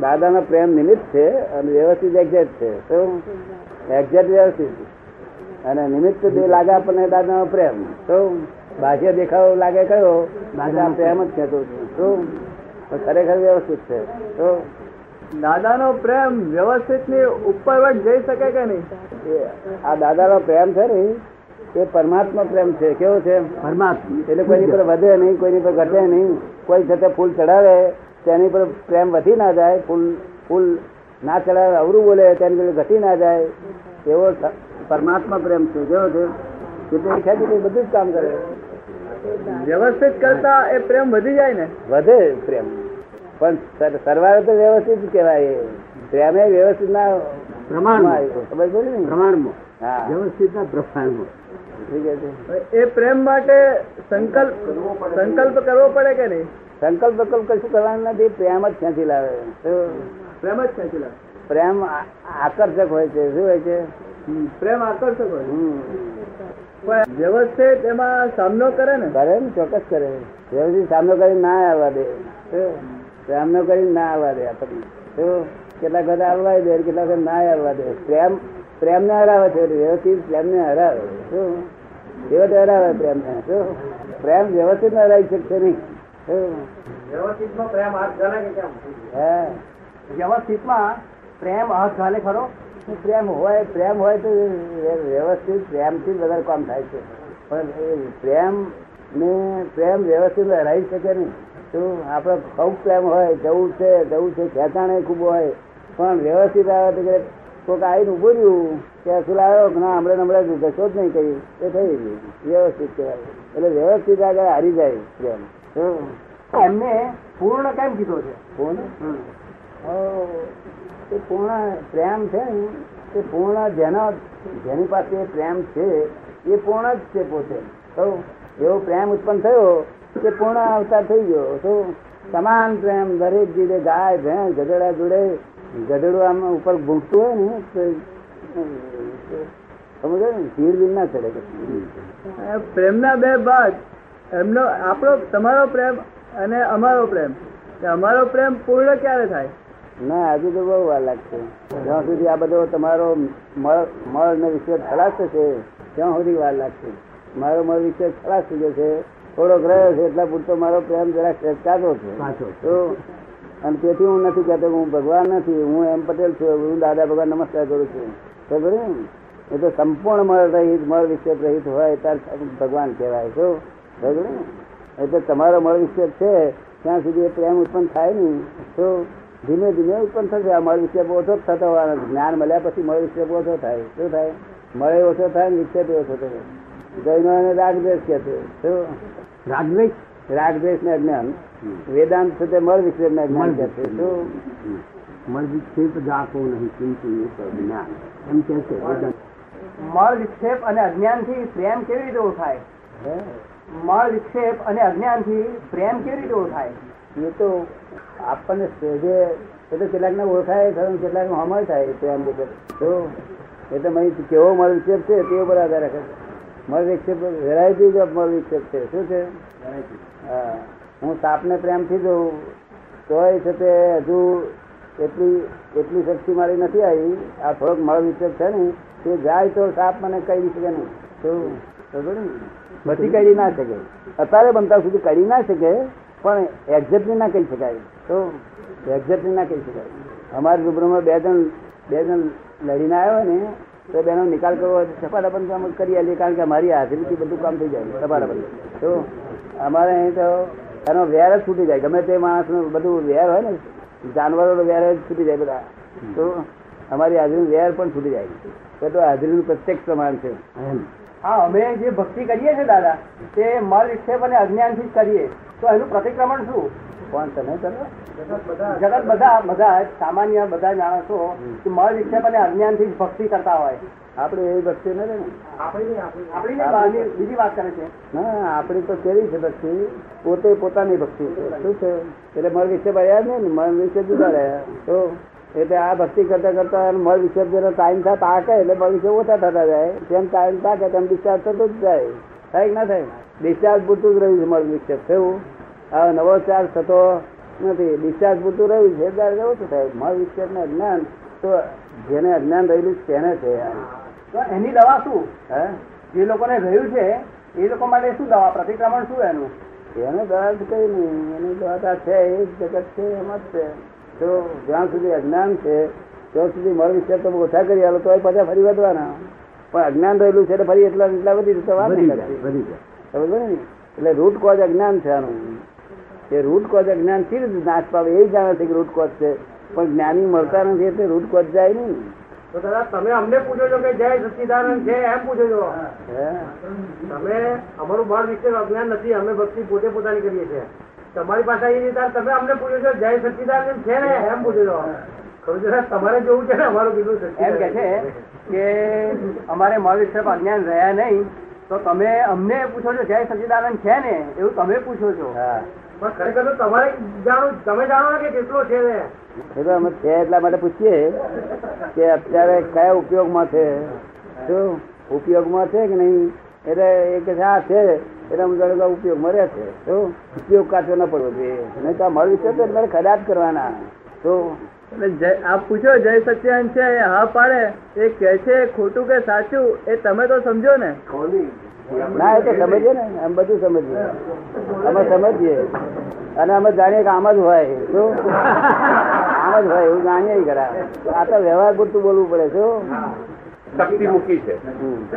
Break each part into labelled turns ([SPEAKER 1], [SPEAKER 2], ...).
[SPEAKER 1] દાદાનો પ્રેમ નિમિત્ત છે અને વ્યવસ્થિત એક્ઝેક્ટ છે. શું? એક્ઝેક્ટ વ્યવસ્થિત. અને નિમિત્ત જે લાગે આપણને દાદાનો પ્રેમ. શું? બાહ્ય દેખાવ લાગે કયો? દાદા પ્રેમ જ કહેતો શું? ખરેખર વ્યવસ્થિત છે. શું?
[SPEAKER 2] દાદાનો પ્રેમ વ્યવસ્થિતની ઉપર વટ જઈ શકે કે નહીં?
[SPEAKER 1] આ દાદાનો પ્રેમ છે ને એ પરમાત્મા પ્રેમ છે. કેવો છે?
[SPEAKER 3] પરમાત્મા.
[SPEAKER 1] એટલે કોઈની પર વધે નહીં કોઈની પર ઘટે નહીં. કોઈ સાથે ફૂલ ચડાવે તેની પર પ્રેમ વધી ના જાય ફૂલ ફૂલ ના ચડાવે અવરું બોલે તેની પર ઘટી ના જાય એવો પરમાત્મા પ્રેમ છે કેવો છે. એટલે ખેંચી તે બધું જ કામ કરે.
[SPEAKER 2] વ્યવસ્થિત કરતા એ પ્રેમ વધી જાય ને?
[SPEAKER 1] વધે પ્રેમ. પણ સરવારે સરવાળે તો વ્યવસ્થિત કહેવાય. પ્રેમે વ્યવસ્થિત ના
[SPEAKER 3] પ્રમાણમાં.
[SPEAKER 1] સમજ પડી ને?
[SPEAKER 3] પ્રમાણમાં.
[SPEAKER 1] હા.
[SPEAKER 3] વ્યવસ્થિતના પ્રમાણમાં.
[SPEAKER 2] એ પ્રેમ માટે સંકલ્પ સંકલ્પ કરવો પડે કે નહીં?
[SPEAKER 1] સંકલ્પ વિકલ્પ કશું કરવાનું નથી પ્રેમ જ ખેંચી લાવે.
[SPEAKER 2] પ્રેમ જ ખેંચી લાવે.
[SPEAKER 1] પ્રેમ આકર્ષક હોય છે શું હોય છે?
[SPEAKER 2] પ્રેમ આકર્ષક હોય વ્યવસ્થિત એમાં સામનો કરે ને?
[SPEAKER 1] કરે ને ચોક્કસ કરે. વ્યવસ્થિત સામનો કરીને ના આવવા દે? સામનો કરીને ના આવવા દે આપણને. શું કેટલાક વખત આવવા દે કેટલાક વખત ના આવવા દે. પ્રેમ પ્રેમ ને હરાવે છે વ્યવસ્થિત પ્રેમ ને હરાવે શું છેવટે હરાવે પ્રેમ ને શું પ્રેમ વ્યવસ્થિત ને હરાવી શકશે નહીં.
[SPEAKER 2] વ્યવસ્થિતમાં પ્રેમ હાથ
[SPEAKER 1] હા,
[SPEAKER 2] વ્યવસ્થિતમાં પ્રેમ હાથ ઘાલે, ખરો?
[SPEAKER 1] પ્રેમ હોય પ્રેમ હોય તો વ્યવસ્થિત પ્રેમથી વધારે કામ થાય છે. પણ પ્રેમ ને પ્રેમ વ્યવસ્થિત રહી શકે નહીં. તો આપણે ખૂબ પ્રેમ હોય, જવું છે જવું છે, ખેંચાણે ખૂબ હોય, પણ વ્યવસ્થિત આવે તો કોઈક આવીને ઉભું રહ્યું કે શું આવ્યો કે ના, હમણાં હમણાં ઘસો જ નહીં કહ્યું એ થઈ ગયું. વ્યવસ્થિત કહેવાય. એટલે વ્યવસ્થિત આગળ હારી જાય પ્રેમ.
[SPEAKER 2] એમને પૂર્ણ કેમ કીધો છે?
[SPEAKER 1] પૂર્ણ? એ પૂર્ણ પ્રેમ છે ને એ પૂર્ણ જેના જેની પાસે પ્રેમ છે એ પૂર્ણ જ છે પોતે. તો એવો પ્રેમ ઉત્પન્ન થયો કે પૂર્ણ અવતાર થઈ ગયો. તો સમાન પ્રેમ દરેક જીડે ગાય ભેંસ ગધેડા જોડે ગધેડું આમ ઉપર ભૂખતું હોય ને તો સમજો ને? ભીડ ભીડ ના ચડે.
[SPEAKER 2] પ્રેમના બે ભાગ. એમનો આપણો તમારો પ્રેમ અને અમારો પ્રેમ. કે અમારો પ્રેમ પૂર્ણ ક્યારે થાય?
[SPEAKER 1] ના હજુ તો બહુ વાર લાગશે. જ્યાં સુધી આ બધો તમારો મળ ને વિશે ખલાસ થશે ત્યાં સુધી વાર લાગશે. મારો મળ વિશે ખલાસ થઈ જશે. છે થોડોક રહ્યો છે એટલા પૂરતો મારો પ્રેમ જરાક કાચો છે. તો અને તેથી હું નથી કહેતો હું ભગવાન નથી. હું એમ પટેલ છું હું દાદા ભગવાન નમસ્કાર કરું છું. ખબર એ તો સંપૂર્ણ મળ રહિત મળ વિક્ષેપ રહિત હોય ત્યારે ભગવાન કહેવાય. શું એટલે તમારો મળ વિક્ષેપ છે ત્યાં સુધી એ પ્રેમ ઉત્પન્ન થાય નહીં. તો ધીમે ધીમે ઉત્પન્ન થશે. આ મળ વિક્ષેપ ઓછો જ થતો હોવાનો જ્ઞાન મળ્યા પછી મળ વિક્ષેપ ઓછો થાય. શું થાય? મળે ઓછો થાય ને વિક્ષેપ ઓછો થાય. જૈનો એને રાગદ્વેષ કે છે. શું?
[SPEAKER 3] રાગદ્વેષ?
[SPEAKER 1] રાગદ્વેષ ને અજ્ઞાન. વેદાંત છે તે મળ વિક્ષેપ ને અજ્ઞાન કે છે. શું?
[SPEAKER 3] મળ વિક્ષેપ. જાકો નહીં કિંતુ એ જ્ઞાન એમ કે છે
[SPEAKER 2] મળ વિક્ષેપ અને અજ્ઞાનથી પ્રેમ કેવી રીતે ઓળખાય?
[SPEAKER 1] હે?
[SPEAKER 2] મળ વિક્ષેપ અને અજ્ઞાનથી પ્રેમ કેવી રીતે ઓળખાય?
[SPEAKER 1] એ તો આપણને સહેજે એટલે તો કેટલાકને ઓળખાય ખરું કેટલાક હમળ થાય પ્રેમ વગર. તો એટલે મેં કેવો મળ વિક્ષેપ છે તે ઉપર આધાર રાખે. છે. મળ વિક્ષેપ વેરાયટી ઓફ મળ વિક્ષેપ છે. શું છે? હા. હું સાપને પ્રેમથી જોઉં તોય છે તે હજુ એટલી એટલી શક્તિ મારી નથી આવી. આ થોડોક મળ વિક્ષેપ છે ને તે જાય તો સાપ મને કહી શકે નહીં. શું? બધી કરી ના શકે. અત્યારે બનતા સુધી કરી ના શકે પણ એક્ઝેક્ટલી ના કહી શકાય. તો એક્ઝેક્ટલી ના કહી શકાય. અમારા રૂબરૂમાં બે જણ બે જણ લડીને આવ્યો ને તો બેનો નિકાલ કરવો સપાટા બંધ કામ કરી આલીએ કારણ કે અમારી હાજરીથી બધું કામ થઈ જાય સપાટાપન તો અમારે અહીં તો એનો વેર જ છૂટી જાય. ગમે તે માણસનું બધું વેર હોય ને જાનવરોનો વેર જ છૂટી જાય બધા. તો અમારી હાજરીનું વેર પણ છૂટી જાય. તો હાજરીનું પ્રત્યક્ષ પ્રમાણ છે.
[SPEAKER 3] એમ.
[SPEAKER 2] હા અમે જે ભક્તિ કરીએ છીએ દાદા તે મળ વિક્ષેપ અને અજ્ઞાનથી જ કરીએ. તો એનું પ્રતિક્રમણ શું?
[SPEAKER 1] કોણ તમે કરો
[SPEAKER 2] જગત બધા. બધા સામાન્ય બધા માણસો મળ વિક્ષેપ અને અજ્ઞાનથી જ ભક્તિ કરતા હોય.
[SPEAKER 1] આપણે એવી ભક્તિ નથી ને?
[SPEAKER 2] આપણી બીજી વાત કરે છે.
[SPEAKER 1] ના આપણી તો કેવી છે ભક્તિ? પોતે પોતાની ભક્તિ. છે શું છે? એટલે મળ વિશે આવ્યા ને? મળ વિશે જુદા રહ્યા. તો? એટલે આ ભક્તિ કરતા કરતા મળ વિસર્જન જેનો ટાઈમ થાય તાકે એટલે મળ વિસર્જન ઓછા થતા જાય. જેમ ટાઈમ પાકે તેમ ડિસ્ચાર્જ થતો જ જાય. થાય કે ના થાય? ડિસ્ચાર્જ પૂરતું જ રહ્યું છે મળ વિક્ષેપ થયું હવે નવો ચાર્જ થતો નથી. ડિસ્ચાર્જ પૂરતું રહ્યું છે. ત્યારે ઓછું થાય. મળ વિક્ષેપ ને અજ્ઞાન, તો જેને અજ્ઞાન રહેલું તેને છે
[SPEAKER 2] તો એની દવા શું?
[SPEAKER 1] હે?
[SPEAKER 2] જે લોકોને રહ્યું છે, એ લોકો માટે શું દવા? પ્રતિક્રમણ શું એનું?
[SPEAKER 1] એને દવા કઈ નહીં. એની દવા છે, એ જગત છે, એમ જ છે. તો જ્યાં સુધી અજ્ઞાન છે ત્યાં સુધી મળ વિશે તમે ઓછા કરી આવો તો પાછા ફરી વધવાના. પણ અજ્ઞાન રહેલું છે એટલે ફરી એટલા એટલા બધી રીતે વાત નહીં.
[SPEAKER 3] વધી
[SPEAKER 1] સમજ ને? એટલે રૂટ કોઝ અજ્ઞાન છે આનું. એ રૂટ કોઝ અજ્ઞાનથી નાશ પાવે એ જાણે છે કે રૂટ કોઝ છે. પણ જ્ઞાની મળતા નથી એટલે રૂટ કોઝ જાય નહીં.
[SPEAKER 2] તો દાદા તમે અમને પૂછો છો કે જય સચિદાનંદ છે એમ પૂછો છો?
[SPEAKER 1] હે.
[SPEAKER 2] તમે અમારું બાળ વિશે અજ્ઞાન નથી અમે ભક્તિ પોતે પોતાની કરીએ છીએ. તમારી પાસે એ રીતે તમે અમને પૂછ્યું છો જય સચ્ચિદાનંદ છે ને? એમ પૂછ્યું છો. સાહેબ, તમારે જોવું છે ને અમારું કેટલું એમ કે છે કે અમારે મળ વિક્ષેપ અજ્ઞાન રહ્યા નહીં તો તમે અમને પૂછો છો જય સચિદાનંદ છે ને? એવું તમે પૂછો છો.
[SPEAKER 1] હા.
[SPEAKER 2] પણ ખરેખર તો તમારે જાણવું તમે જાણો ને કે કેટલો છે ને?
[SPEAKER 1] એ તો અમે છે એટલા માટે પૂછીએ કે અત્યારે કયા ઉપયોગમાં છે. શું ઉપયોગમાં છે કે નહીં? એટલે એ કે આ છે. એટલે અમે જાણે ઉપયોગમાં રહે છે. તો ઉપયોગ કાચો ન પડવો જોઈએ. નહીં તો આ મળ વિશે તો મારે ખરાબ કરવાના. તો
[SPEAKER 2] આપ પૂછો જય સત્યાન છે એ હા પાડે. એ કે છે ખોટું કે સાચું? એ તમે તો સમજો ને.
[SPEAKER 1] ના એ તો સમજીએ ને. એમ બધું સમજીએ. અમે સમજીએ. અને અમે જાણીએ કે આમ જ હોય. શું આમ જ હોય એવું જાણીએ ખરા. આ તો વ્યવહાર પૂરતું બોલવું પડે શું
[SPEAKER 4] શક્તિ મૂકી છે.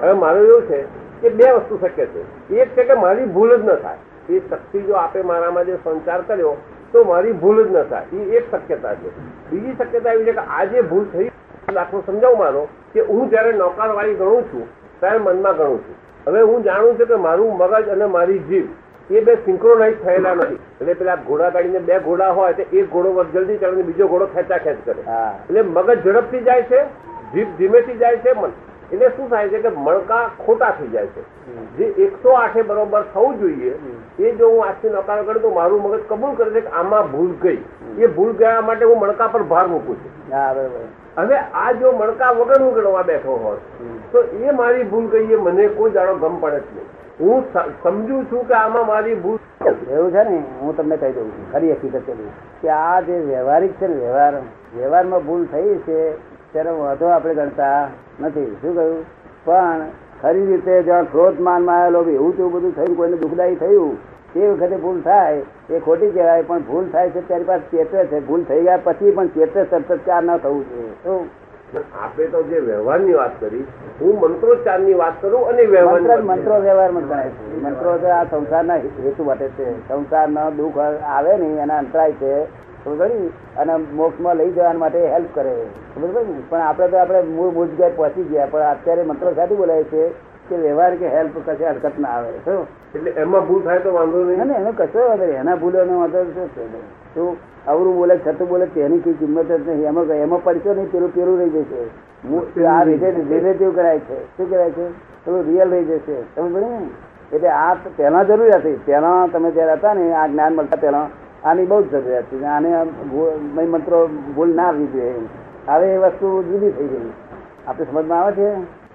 [SPEAKER 4] હવે મારું એવું છે કે બે વસ્તુ શક્ય છે. એક છે કે મારી ભૂલ જ ન થાય. એ શક્તિ જો આપે મારામાં જે સંચાર કર્યો તો મારી ભૂલ જ ન થાય. એ એક શક્યતા છે. બીજી શક્યતા એવી છે કે આજે ભૂલ થઈ દાખલો સમજાવું મારો કે હું જયારે નૌકારવાળી ગણું છું ત્યારે મનમાં ગણું છું. હવે હું જાણું છું કે મારું મગજ અને મારી જીભ એ બે સિંક્રોનાઇઝ થયેલા નથી. એટલે પેલા ઘોડા ગાડીને બે ઘોડા હોય તો એક ઘોડો જલ્દી ચાલે બીજો ઘોડો ખેંચા ખેંચ કરે.
[SPEAKER 1] હા.
[SPEAKER 4] એટલે મગજ ઝડપથી જાય છે જીભ ધીમેથી જાય છે મન એટલે શું થાય છે કે મણકા ખોટા થઈ જાય છે. જે એકસો આઠે બરોબર થવું જોઈએ એ જો હું આજથી નકાર કરું તો મારું મગજ કબૂલ કરે છે કે આમાં ભૂલ ગઈ. એ ભૂલ ગયા માટે હું મણકા પર ભાર મૂકું છું.
[SPEAKER 1] હા
[SPEAKER 4] હવે આ જો મણકા વગરનું ગણવા બેઠો હોત તો એ મારી ભૂલ ગઈ એ મને કોઈ જાણો ગમ પડે જ નહીં. હું સમજુ છું કે આમાં મારી ભૂલ
[SPEAKER 1] એવું છે ને હું તમને કહી દઉં છું ખરી હકીકત કે આ જે વ્યવહારિક છે ને વ્યવહાર વ્યવહારમાં ભૂલ થઈ છે ત્યારે વાંધો આપણે ગણતા નથી શું કહ્યું? પણ ખરી રીતે જ્યાં ક્રોધ માનમાં આવેલો એવું તેવું બધું થયું કોઈને દુઃખદાયી થયું તે વખતે ભૂલ થાય એ ખોટી કહેવાય પણ ભૂલ થાય છે ત્યારે પાસે ચેતવે છે. ભૂલ થઈ ગયા પછી પણ ચેતવે ચાર ન થવું જોઈએ. શું?
[SPEAKER 4] આપે તો જે વ્યવહારની વાત કરી હું મંત્રોચ્ચારની વાત કરું અને
[SPEAKER 1] મંત્ર
[SPEAKER 4] વ્યવહારની
[SPEAKER 1] મંત્રો વ્યવહારમાં ગણાય છે. મંત્રો આ આ સંસારના હેતુ માટે છે. સંસારના દુઃખ આવે નહીં એના અંતરાય છે. સમજ પડી? અને મોક્ષમાં લઈ જવા માટે હેલ્પ કરે. સમજ ને? પણ આપણે તો આપણે મૂળ મૂળ જગ્યાએ પહોંચી ગયા પણ અત્યારે મંત્ર સાથે બોલાય છે કે વ્યવહાર કે હેલ્પ કશે હરકત ના આવે. શું?
[SPEAKER 4] એટલે એમાં ભૂલ થાય તો વાંધો નહીં.
[SPEAKER 1] ને એનો કશો વાંધો નહીં. એના ભૂલોનો વાંધો શું છે? શું અવરું બોલે છતું બોલે તેની કઈ કિંમત જ નહીં. એમાં એમાં પડશો નહીં પેલું પેલું રહી જશે. આ રિલેટિવ કરાય છે. શું કરાય છે? પેલું રિયલ રહી જશે. સમજ ને? એટલે આ પહેલા જરૂરિયાત હતી પહેલા તમે જયારે હતા ને આ જ્ઞાન મળતા પહેલા આની બહુ જ જરૂરિયાત છે. આને મય મંત્રો ભૂલ ના આવી જોઈએ હવે એ વસ્તુ જુદી થઈ ગઈ. આપણે સમજમાં આવે છે?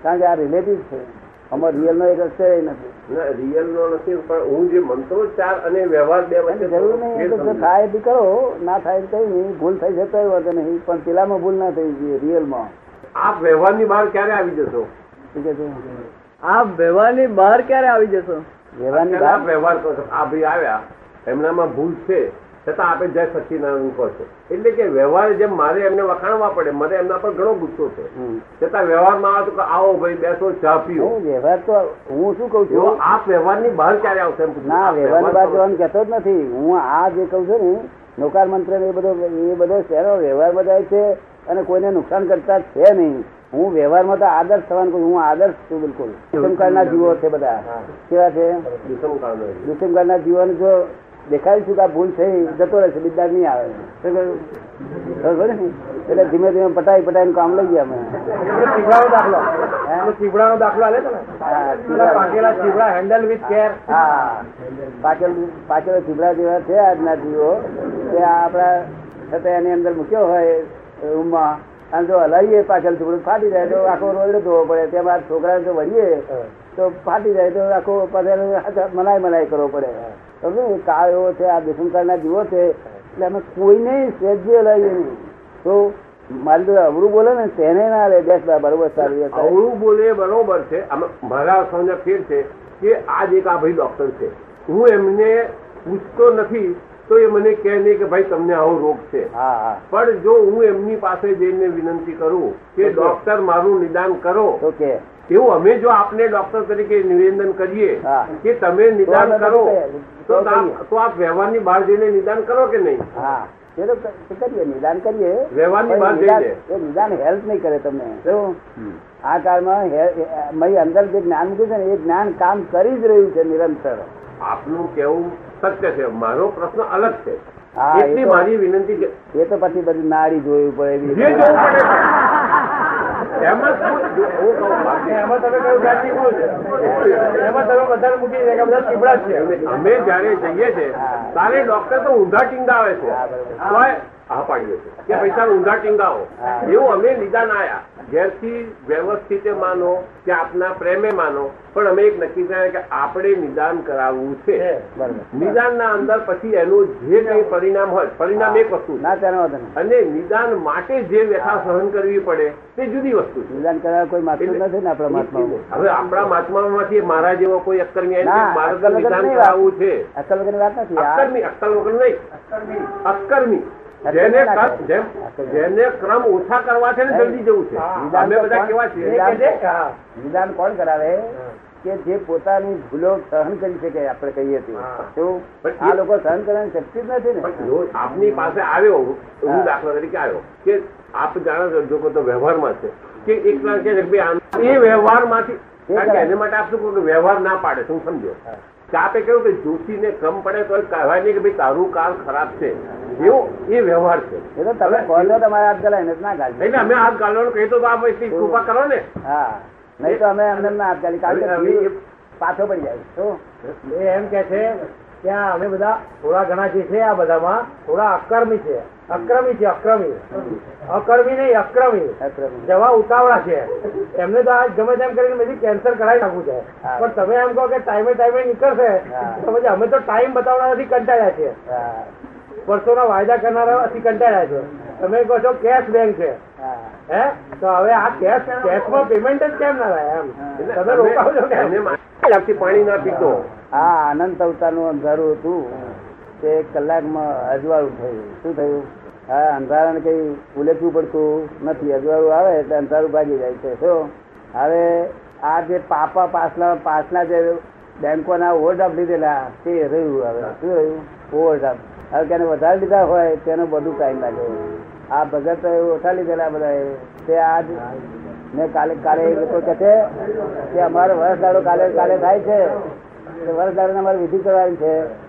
[SPEAKER 1] કારણ કે આ રિલેટિવ છે. આમાં રિયલ નો એક અક્ષર નથી.
[SPEAKER 4] રિયલ નો નથી પણ હું જે મંત્રોચ્ચાર અને વ્યવહાર બે વચ્ચે
[SPEAKER 1] જરૂર નહીં. થાય બી કરો. ના થાય તો કઈ નહીં. ભૂલ થઈ જતો હોય વાંધો નહીં. પણ પેલામાં ભૂલ ના થઈ ગઈ રિયલમાં
[SPEAKER 4] આપ વ્યવહારની બહાર ક્યારે આવી જશો?
[SPEAKER 1] શું કે
[SPEAKER 2] આપ વ્યવહારની બહાર ક્યારે આવી જશો?
[SPEAKER 1] વ્યવહારની બહાર?
[SPEAKER 4] વ્યવહાર કરો છો. આ ભાઈ આવ્યા. એમનામાં ભૂલ છે. છતાં આપણે જય સચિનારાયણ કહો છો. એટલે કે વ્યવહાર જેમ મારે એમને વખાણવા પડે મને એમના પર ઘણો ગુસ્સો છે છતાં વ્યવહારમાં આવે તો આવો ભાઈ બેસો ચા પીઓ.
[SPEAKER 1] વ્યવહાર તો હું શું કઉ છું?
[SPEAKER 4] આપ વ્યવહારની બહાર ક્યારે આવશે
[SPEAKER 1] ના વ્યવહારની
[SPEAKER 4] કરો.
[SPEAKER 1] જવાનું કહેતો જ નથી. હું આ જે કઉ છું ને નૌકાર મંત્ર એ બધો એ બધો શહેરો વ્યવહાર જાય છે અને કોઈને નુકસાન કરતા છે નહીં. હું વ્યવહારમાં તો આદર્શ થવાનું કહું હું આદર્શ છું બિલકુલ. દુષ્મકાળના જીવો છે બધા. કેવા છે.
[SPEAKER 4] દુષ્મકાળના
[SPEAKER 1] જીવન જો દેખાય છે કે ભૂલ છે જતો રહેશે બીજા નહીં આવે. શું ખબર ને? એટલે ધીમે ધીમે પટાઈ પટાઈ કામ લઈ ગયા અમે.
[SPEAKER 2] ચીવડાનો દાખલો. ચીવડાનો દાખલો આલે તો ને
[SPEAKER 1] હા,
[SPEAKER 2] પાકેલા ચીવડા હેન્ડલ વિથ કેર
[SPEAKER 1] હા. પાકેલ પાછળ ચીબડા જેવા છે આજના જીવો. તે આ આપણા છતાં એની અંદર મૂક્યો હોય રૂમમાં. અને જો હલાવીએ પાછળ ચીબડું ફાટી જાય તો આખો રોડ ધોવો પડે. તેમાં છોકરા જો વળીએ. તો ફાટી જાય તો આખો મનાય મનાય કરવો પડે. તમે? કાળ એવો છે આ દુષ્મકાળના જીવો છે એટલે અમે કોઈને સહેજ્ય લાવીએ નહીં. તો મારી જોડે અવરું બોલે ને તેને ના લે. બેસ બરોબર સારું છે.
[SPEAKER 4] અવળું બોલે બરોબર છે. મારા સમજ ફેર છે કે આજ એક આ ભાઈ ડોક્ટર છે. હું એમને પૂછતો નથી તો એ મને કહે નહીં કે ભાઈ તમને આવો રોગ છે.
[SPEAKER 1] હા હા.
[SPEAKER 4] પણ જો હું એમની પાસે જઈને વિનંતી કરું કે ડોક્ટર મારું નિદાન કરો
[SPEAKER 1] તો કે
[SPEAKER 4] એવું અમે જો આપને ડોક્ટર તરીકે નિવેદન કરીએ કે તમે નિદાન કરો તો આપ- વ્યવહારની બહાર જઈને નિદાન કરો કે નહીં?
[SPEAKER 1] કરીએ. નિદાન કરીએ.
[SPEAKER 4] વ્યવહારની બહાર જઈને.
[SPEAKER 1] એ નિદાન હેલ્પ નહીં કરે તમને. આ કાળમાં હે- અંદર જે જ્ઞાન મૂક્યું છે ને એ જ્ઞાન કામ કરી જ રહ્યું છે નિરંતર.
[SPEAKER 4] આપનું કેવું સત્ય છે. મારો પ્રશ્ન અલગ છે. એટલી મારી વિનંતી
[SPEAKER 1] એ તો પછી બધી નાડી જોવી પડે.
[SPEAKER 4] અમે જયારે જઈએ છીએ તારે ડોક્ટર તો ઊંધા ટીંગાવે છે.
[SPEAKER 1] હા
[SPEAKER 4] પાડીએ છીએ. કે પૈસા ઊંધા ટીંગાવો એવું અમે નિદાન આયા. ઘેરથી વ્યવસ્થિતે માનો કે આપના પ્રેમે માનો પણ અમે એક નક્કી કર્યા કે આપણે નિદાન કરાવવું છે. નિદાનના અંદર પછી એનું જે કંઈ પરિણામ હોય પરિણામ એક વસ્તુ.
[SPEAKER 1] ના
[SPEAKER 4] અને નિદાન માટે જે વ્યથા સહન કરવી પડે તે જુદી વસ્તુ છે.
[SPEAKER 1] નિદાન કરાવવા કોઈ માગતું નથી ને આપણા મહાત્મા
[SPEAKER 4] હવે આપણા મહાત્મામાંથી મારા જેવો કોઈ
[SPEAKER 1] ના,
[SPEAKER 4] મારે નિદાન કરાવવું છે.
[SPEAKER 1] અક્કલ વગરની વાત નથી. આ
[SPEAKER 4] અક્કરમી અક્કલ વગર નહીં. અક્કરમી જેને ક્રમ ઓછા કરવા છે ને જલ્દી જવું છે. અમે બધા કેવા છીએ?
[SPEAKER 1] નિદાન કોણ કરાવે? કે જે પોતાની ભૂલો સહન કરી શકે આપણે કહીએ તે આ
[SPEAKER 4] એ-
[SPEAKER 1] લોકો સહન કરવાની શક્તિ જ નથી ને.
[SPEAKER 4] આપની પાસે આવ્યો હું. દાખલા તરીકે આવ્યો કે આપ જાણો છો જો તો વ્યવહારમાં છે કે એક કે એ વ્યવહારમાંથી કારણ કે એને માટે આપ શું વ્યવહાર ના પાડે શું સમજો આપે કહ્યું કે જોશીને કમ પડે તો કહેવાય નહીં કે ભાઈ તારું કાલ ખરાબ છે. એવો એ વ્યવહાર છે.
[SPEAKER 1] એટલે તમે કહો તમારે હાથ ગલાઈને જ ના ગાલ
[SPEAKER 4] નહીં અમે હાથ ગાલવાનું કહી તો આપ એટલી કૃપા કરો ને.
[SPEAKER 1] હા. નહીં તો અમે એમને ના હાથ ગાલી કારણ કે પાછો પડી જાય. શું?
[SPEAKER 2] એ એમ કે છે આ અમે બધા થોડા ઘણા જે છે આ બધામાં થોડા અક્રમી છે. અક્રમી છે અક્રમી. અકર્મી નહીં અક્રમી. જવા ઉતાવળા છે. એમને તો આજ ગમે તેમ કરીને બધી કેન્સલ કરાવી નાખવું છે. પણ તમે એમ કહો કે ટાઈમે ટાઈમે નીકળશે. તો પછી અમે તો ટાઈમ બતાવનારાથી કંટાળ્યા છે વર્ષોના વાયદા કરનારા કંટાળ્યા છો. તમે કહો છો કેશ બેંક છે.
[SPEAKER 1] હે.
[SPEAKER 2] તો હવે આ કેશ કેશમાં પેમેન્ટ જ કેમ ના થાય એમ? તમે રોકાવજો
[SPEAKER 4] છો
[SPEAKER 2] કેમ?
[SPEAKER 4] પાણી ના પીતો
[SPEAKER 1] આ અનંત અવતારનું અંધારું હતું. તે કલાકમાં અજવાળું થયું. શું થયું? હા અંધારાને કઈ ઉલેચવું પડતું નથી. અજવાળું આવે એટલે અંધારું ભાગી જાય છે. શું? હવે આ જે પાપા પાછલા પાછલા જે બેંકોના ઓવરડ્રાફ્ટ લીધેલા તે રહ્યું હવે. શું રહ્યું? ઓવરડ્રાફ્ટ હવે તેને વધારે લીધા હોય, તેનો બધું ટાઈમ લાગે. આ ભગત ઓછા લીધેલા બધા તે આજ મેં કાલે કાલે એ લોકો કહે છે કે અમારો વર્ષ દાડો કાલે કાલે થાય છે. વર્ષ દાડો અમારે વિધિ કરવાની છે.